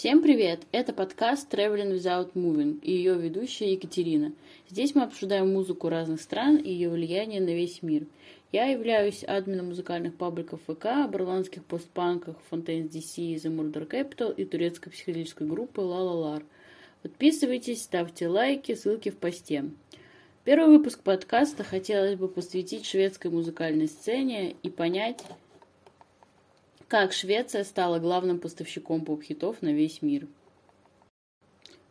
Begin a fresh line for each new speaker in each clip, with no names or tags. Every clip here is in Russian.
Всем привет! Это подкаст Traveling Without Moving и ее ведущая Екатерина. Здесь мы обсуждаем музыку разных стран и ее влияние на весь мир. Я являюсь админом музыкальных пабликов ВК, берландских постпанках Fontaines DC, The Murder Capital и турецкой психоделической группы La La La. Подписывайтесь, ставьте лайки, ссылки в посте. Первый выпуск подкаста хотелось бы посвятить шведской музыкальной сцене и понять, как Швеция стала главным поставщиком поп-хитов на весь мир.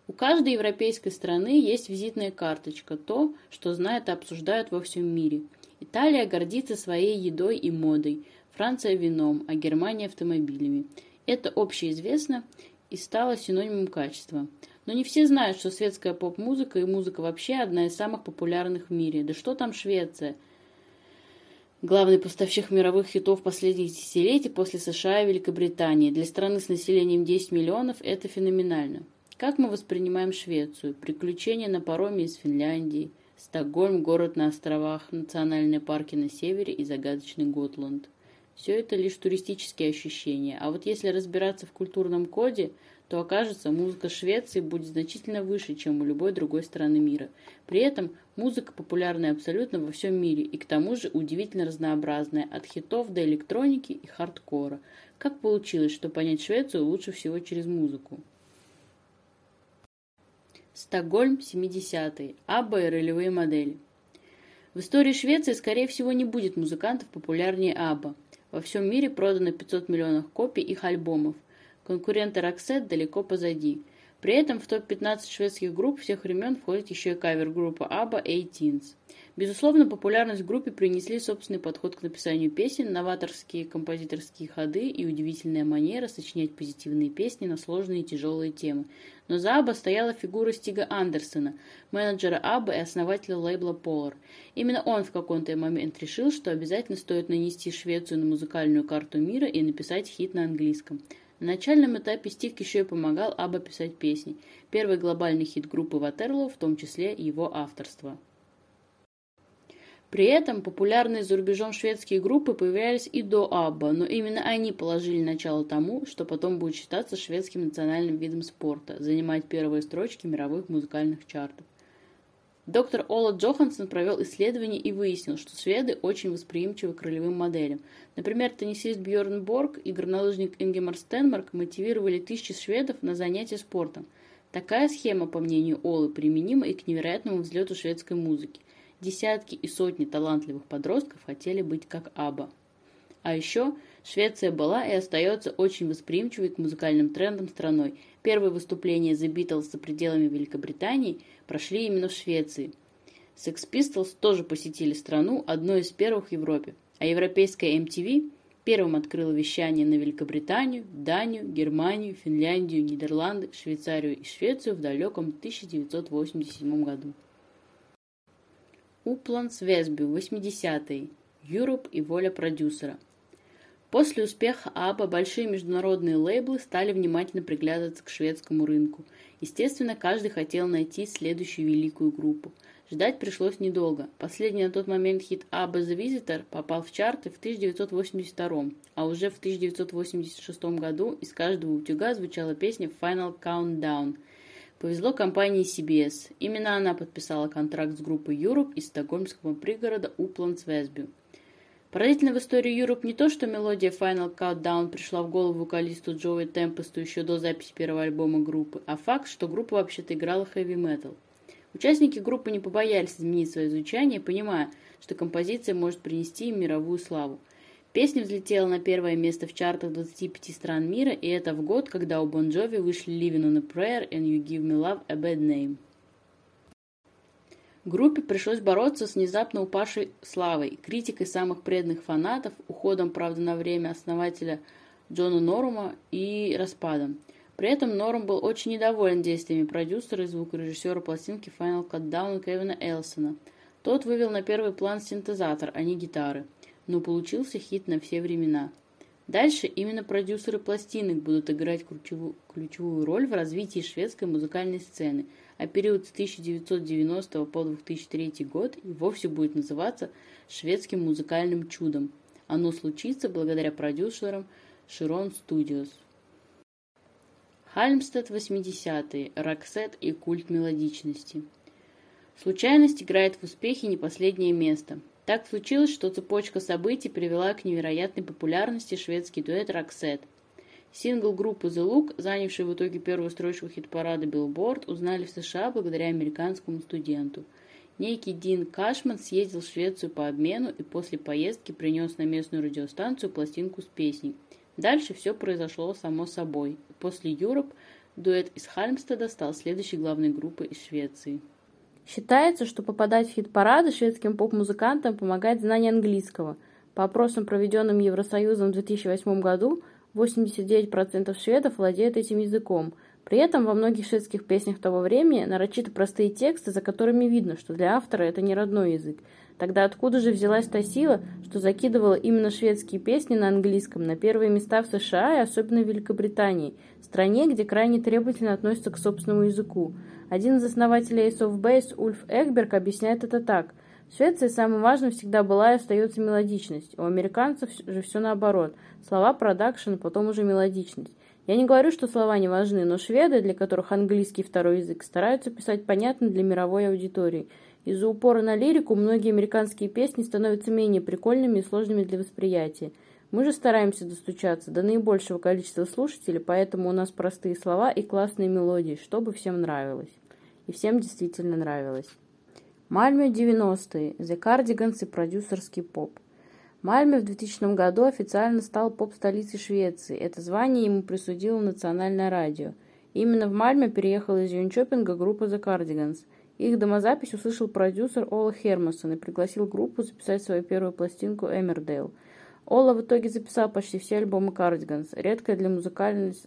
У каждой европейской страны есть визитная карточка, то, что знают и обсуждают во всем мире. Италия гордится своей едой и модой, Франция вином, а Германия автомобилями. Это общеизвестно и стало синонимом качества. Но не все знают, что светская поп-музыка и музыка вообще одна из самых популярных в мире. Да что там Швеция – главный поставщик мировых хитов последних десятилетий после США и Великобритании. Для страны с населением 10 миллионов это феноменально. Как мы воспринимаем Швецию? Приключения на пароме из Финляндии, Стокгольм, город на островах, национальные парки на севере и загадочный Готланд. Все это лишь туристические ощущения. А вот если разбираться в культурном коде – то окажется, музыка Швеции будет значительно выше, чем у любой другой страны мира. При этом музыка популярная абсолютно во всем мире и к тому же удивительно разнообразная, от хитов до электроники и хардкора. Как получилось, что понять Швецию лучше всего через музыку? Стокгольм, 70-е. Абба и ролевые модели. В истории Швеции, скорее всего, не будет музыкантов популярнее Абба. Во всем мире продано 500 миллионов копий их альбомов – Конкуренты Roxette далеко позади. При этом в топ-15 шведских групп всех времен входит еще и кавер-группа ABBA «Eighteens». Безусловно, популярность группе принесли собственный подход к написанию песен, новаторские композиторские ходы и удивительная манера сочинять позитивные песни на сложные и тяжелые темы. Но за ABBA стояла фигура Стига Андерсона, менеджера ABBA и основателя лейбла Polar. Именно он в какой-то момент решил, что обязательно стоит нанести Швецию на музыкальную карту мира и написать хит на английском. На начальном этапе Стив еще и помогал Абба писать песни. Первый глобальный хит группы Ватерло, в том числе его авторство. При этом популярные за рубежом шведские группы появлялись и до Абба, но именно они положили начало тому, что потом будет считаться шведским национальным видом спорта, занимать первые строчки мировых музыкальных чартов. Доктор Ола Джохансон провел исследование и выяснил, что шведы очень восприимчивы к ролевым моделям. Например, теннисист Бьорн Борг и горнолыжник Ингемар Стенмарк мотивировали тысячи шведов на занятия спортом. Такая схема, по мнению Олы, применима и к невероятному взлету шведской музыки. Десятки и сотни талантливых подростков хотели быть как Аба. А еще Швеция была и остается очень восприимчивой к музыкальным трендам страной. Первые выступления The Beatles за пределами Великобритании прошли именно в Швеции. Sex Pistols тоже посетили страну, одной из первых в Европе. А европейская MTV первым открыла вещание на Великобританию, Данию, Германию, Финляндию, Нидерланды, Швейцарию и Швецию в далеком 1987 году. Упланс Весбю, 80-е. Юроп и воля продюсера – После успеха Аба большие международные лейблы стали внимательно приглядываться к шведскому рынку. Естественно, каждый хотел найти следующую великую группу. Ждать пришлось недолго. Последний на тот момент хит Аба The Visitor попал в чарты в 1982, а уже в 1986 году из каждого утюга звучала песня Final Countdown. Повезло компании CBS. Именно она подписала контракт с группой Europe из стокгольмского пригорода Упландс Весбю. Поразительно в истории Юруп не то, что мелодия Final Countdown пришла в голову вокалисту Джоуи Темпесту еще до записи первого альбома группы, а факт, что группа вообще-то играла хэви-метал. Участники группы не побоялись изменить свое звучание, понимая, что композиция может принести им мировую славу. Песня взлетела на первое место в чартах 25 стран мира, и это в год, когда у Бон Джови вышли Living on a Prayer and You Give Me Love a Bad Name. Группе пришлось бороться с внезапно упавшей славой, критикой самых преданных фанатов, уходом, правда, на время основателя Джона Норма и распадом. При этом Норм был очень недоволен действиями продюсера и звукорежиссера пластинки Final Cut Кевина Элсона. Тот вывел на первый план синтезатор, а не гитары, но получился хит на все времена. Дальше именно продюсеры пластинок будут играть ключевую роль в развитии шведской музыкальной сцены – а период с 1990 по 2003 год и вовсе будет называться шведским музыкальным чудом. Оно случится благодаря продюсерам Cheiron Studios. Хальмстад 80-е, Роксет и культ мелодичности. Случайность играет в успехе не последнее место. Так случилось, что цепочка событий привела к невероятной популярности шведский дуэт «Roxette». Сингл группы The Look, занявший в итоге первую строчку хит-парада Billboard, узнали в США благодаря американскому студенту. Некий Дин Кашман съездил в Швецию по обмену и после поездки принес на местную радиостанцию пластинку с песней. Дальше все произошло само собой. После Europe дуэт из Хальмстеда стал следующей главной группой из Швеции.
Считается, что попадать в хит-парады шведским поп-музыкантам помогает знание английского. По опросам, проведенным Евросоюзом в 2008 году, 89% шведов владеют этим языком. При этом во многих шведских песнях того времени нарочито простые тексты, за которыми видно, что для автора это не родной язык. Тогда откуда же взялась та сила, что закидывала именно шведские песни на английском на первые места в США и особенно в Великобритании, стране, где крайне требовательно относятся к собственному языку? Один из основателей Ace of Base, Ульф Экберг, объясняет это так. Швеции самым важным всегда была и остается мелодичность. У американцев же все наоборот. Слова, продакшн, потом уже мелодичность. Я не говорю, что слова не важны, но шведы, для которых английский второй язык, стараются писать понятно для мировой аудитории. Из-за упора на лирику многие американские песни становятся менее прикольными и сложными для восприятия. Мы же стараемся достучаться до наибольшего количества слушателей, поэтому у нас простые слова и классные мелодии, чтобы всем нравилось. И всем действительно нравилось. Мальме 90-е, The Cardigans и продюсерский поп. Мальме в 2000 году официально стал поп-столицей Швеции. Это звание ему присудило национальное радио. Именно в Мальме переехала из Юнчопинга группа The Cardigans. Их домозапись услышал продюсер Ола Хермасон и пригласил группу записать свою первую пластинку «Эмердейл». Ола в итоге записал почти все альбомы Cardigans, редкая для,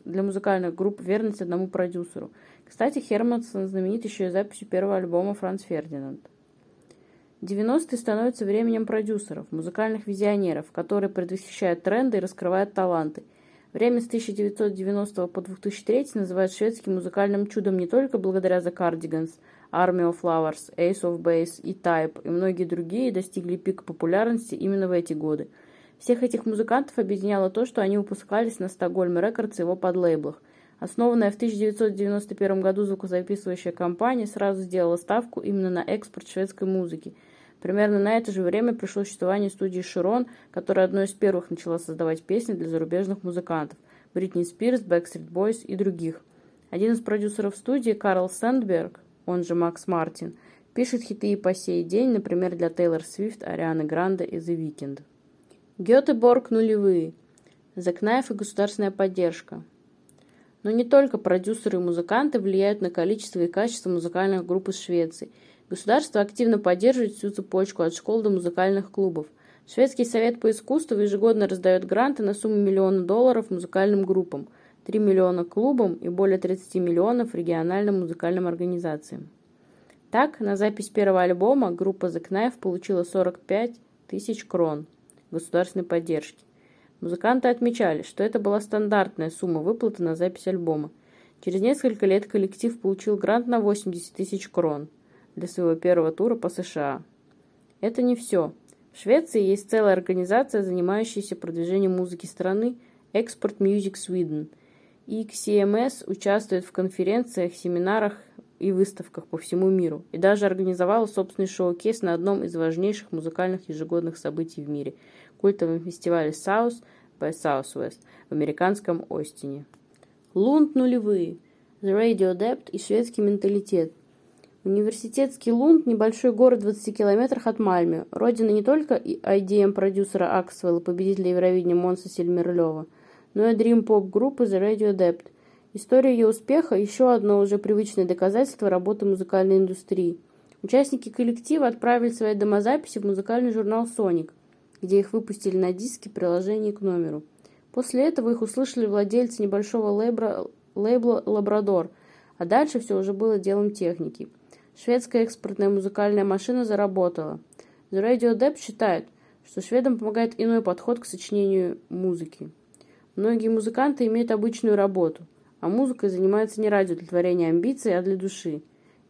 для музыкальных групп верность одному продюсеру. Кстати, Хермансон знаменит еще и записью первого альбома «Франц Фердинанд». 90-е становятся временем продюсеров, музыкальных визионеров, которые предвосхищают тренды и раскрывают таланты. Время с 1990 по 2003 называют шведским музыкальным чудом не только благодаря The Cardigans, Army of Flowers, Ace of Base и Type и многие другие достигли пика популярности именно в эти годы – всех этих музыкантов объединяло то, что они выпускались на Стокгольм Рекордс и его подлейблах. Основанная в 1991 году звукозаписывающая компания сразу сделала ставку именно на экспорт шведской музыки. Примерно на это же время пришло существование студии Широн, которая одной из первых начала создавать песни для зарубежных музыкантов – Бритни Спирс, Backstreet Boys и других. Один из продюсеров студии, Карл Сэндберг, он же Макс Мартин, пишет хиты и по сей день, например, для Тейлор Свифт, Арианы Гранде и The Weeknd. Гетеборг нулевые. Закнаев и государственная поддержка. Но не только продюсеры и музыканты влияют на количество и качество музыкальных групп из Швеции. Государство активно поддерживает всю цепочку от школ до музыкальных клубов. Шведский совет по искусству ежегодно раздает гранты на сумму миллиона долларов музыкальным группам, 3 миллиона клубам и более 30 миллионов региональным музыкальным организациям. Так, на запись первого альбома группа The Knife получила 45 тысяч крон – государственной поддержки. Музыканты отмечали, что это была стандартная сумма выплаты на запись альбома. Через несколько лет коллектив получил грант на 80 тысяч крон для своего первого тура по США. Это не все. В Швеции есть целая организация, занимающаяся продвижением музыки страны Export Music Sweden. И XCMS участвует в конференциях, семинарах и выставках по всему миру, и даже организовала собственный шоу-кейс на одном из важнейших музыкальных ежегодных событий в мире – культовом фестивале South by Southwest в американском Остине. Лунд нулевые, The Radio Dept и шведский менталитет. Университетский Лунд – небольшой город в 20 километрах от Мальме, родина не только IDM-продюсера Аксвелла, победителя Евровидения Монса Сельмерлева, но и дрим-поп-группы The Radio Dept. История ее успеха – еще одно уже привычное доказательство работы музыкальной индустрии. Участники коллектива отправили свои домозаписи в музыкальный журнал «Соник», где их выпустили на диске приложении к номеру. После этого их услышали владельцы небольшого лейбра, лейбла «Лабрадор», а дальше все уже было делом техники. Шведская экспортная музыкальная машина заработала. The Radio Depp считает, что шведам помогает иной подход к сочинению музыки. Многие музыканты имеют обычную работу, а музыкой занимаются не ради удовлетворения амбиций, а для души.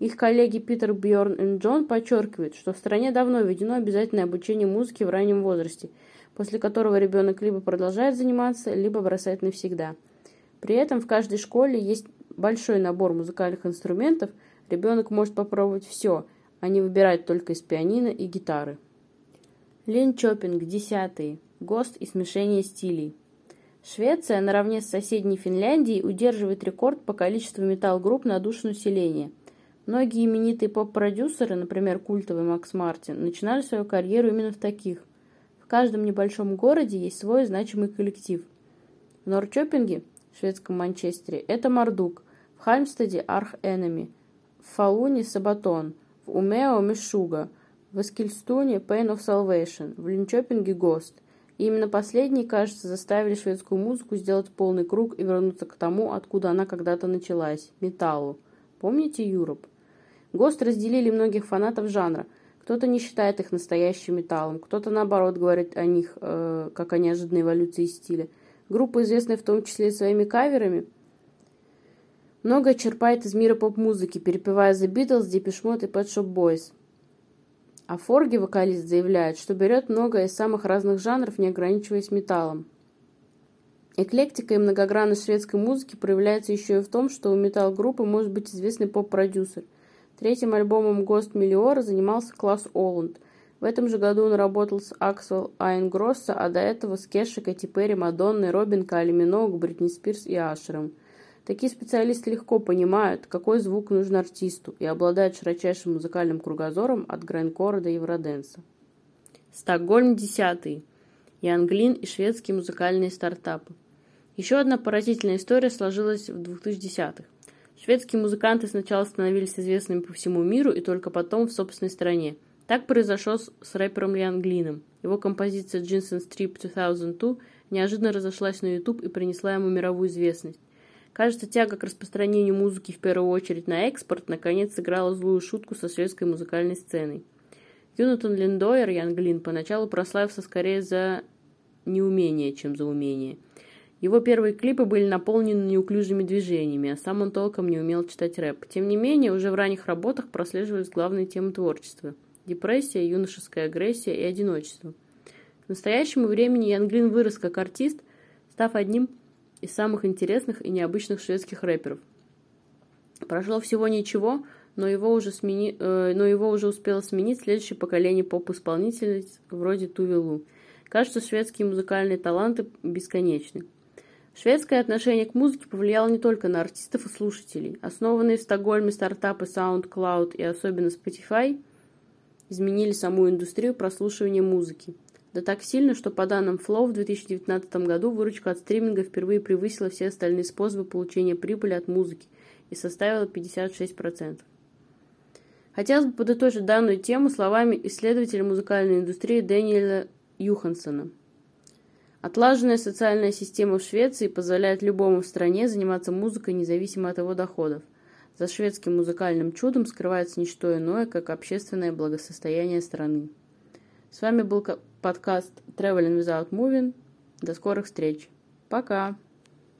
Их коллеги Питер Бьорн и Джон подчеркивают, что в стране давно введено обязательное обучение музыке в раннем возрасте, после которого ребенок либо продолжает заниматься, либо бросает навсегда. При этом в каждой школе есть большой набор музыкальных инструментов, ребенок может попробовать все, а не выбирать только из пианино и гитары. Линчопинг, десятый. ГОСТ и смешение стилей. Швеция наравне с соседней Финляндией удерживает рекорд по количеству металл-групп на душу населения. Многие именитые поп-продюсеры, например, культовый Макс Мартин, начинали свою карьеру именно в таких. В каждом небольшом городе есть свой значимый коллектив. В Норчопинге, шведском Манчестере, это Мардук, в Хальмстеде – Арх Энеми, в Фалуне – Сабатон, в Умео – Мишуга, в Эскильстуне – Pain of Salvation, в Линчопинге – Гост – и именно последние, кажется, заставили шведскую музыку сделать полный круг и вернуться к тому, откуда она когда-то началась – металлу. Помните Юроп? ГОСТ разделили многих фанатов жанра. Кто-то не считает их настоящим металлом, кто-то, наоборот, говорит о них э, как о неожиданной эволюции стиля. Группа, известная в том числе и своими каверами, многое черпает из мира поп-музыки, перепевая The Beatles, Depeche Mode и Pet Shop Boys – а Форги, вокалист, заявляет, что берет многое из самых разных жанров, не ограничиваясь металлом. Эклектика и многогранность шведской музыки проявляется еще и в том, что у металл-группы может быть известный поп-продюсер. Третьим альбомом «Гост Миллиора» занимался Класс Оланд. В этом же году он работал с Аксел Айнгросса, а до этого с Кеши, Кэти Перри, Мадонной, Робин, Кайли Миноуг, Бритни Спирс и Ашером. Такие специалисты легко понимают, какой звук нужен артисту и обладают широчайшим музыкальным кругозором от грайнкора до евроденса. Стокгольм 10. Ян Глин и шведские музыкальные стартапы. Еще одна поразительная история сложилась в 2010-х. Шведские музыканты сначала становились известными по всему миру и только потом в собственной стране. Так произошло с, с рэпером Ян Глином. Его композиция Jeans and Strip 2002 неожиданно разошлась на YouTube и принесла ему мировую известность. Кажется, тяга к распространению музыки в первую очередь на экспорт наконец сыграла злую шутку со шведской музыкальной сценой. Юнатан Линдойер, Ян Глин, поначалу прославился скорее за неумение, чем за умение. Его первые клипы были наполнены неуклюжими движениями, а сам он толком не умел читать рэп. Тем не менее, уже в ранних работах прослеживались главные темы творчества – депрессия, юношеская агрессия и одиночество. К настоящему времени Ян Глин вырос как артист, став одним из самых интересных и необычных шведских рэперов. Прошло всего ничего, но его уже, смени... э, но его уже успело сменить следующее поколение поп-исполнителей вроде Тувелу. Кажется, шведские музыкальные таланты бесконечны. Шведское отношение к музыке повлияло не только на артистов и слушателей. Основанные в Стокгольме стартапы SoundCloud и особенно Spotify изменили саму индустрию прослушивания музыки. Да так сильно, что по данным Flow в 2019 году выручка от стриминга впервые превысила все остальные способы получения прибыли от музыки и составила 56%. Хотелось бы подытожить данную тему словами исследователя музыкальной индустрии Дэниела Юхансона. Отлаженная социальная система в Швеции позволяет любому в стране заниматься музыкой независимо от его доходов. За шведским музыкальным чудом скрывается не что иное, как общественное благосостояние страны. С вами был подкаст Traveling Without Moving. До скорых встреч. Пока.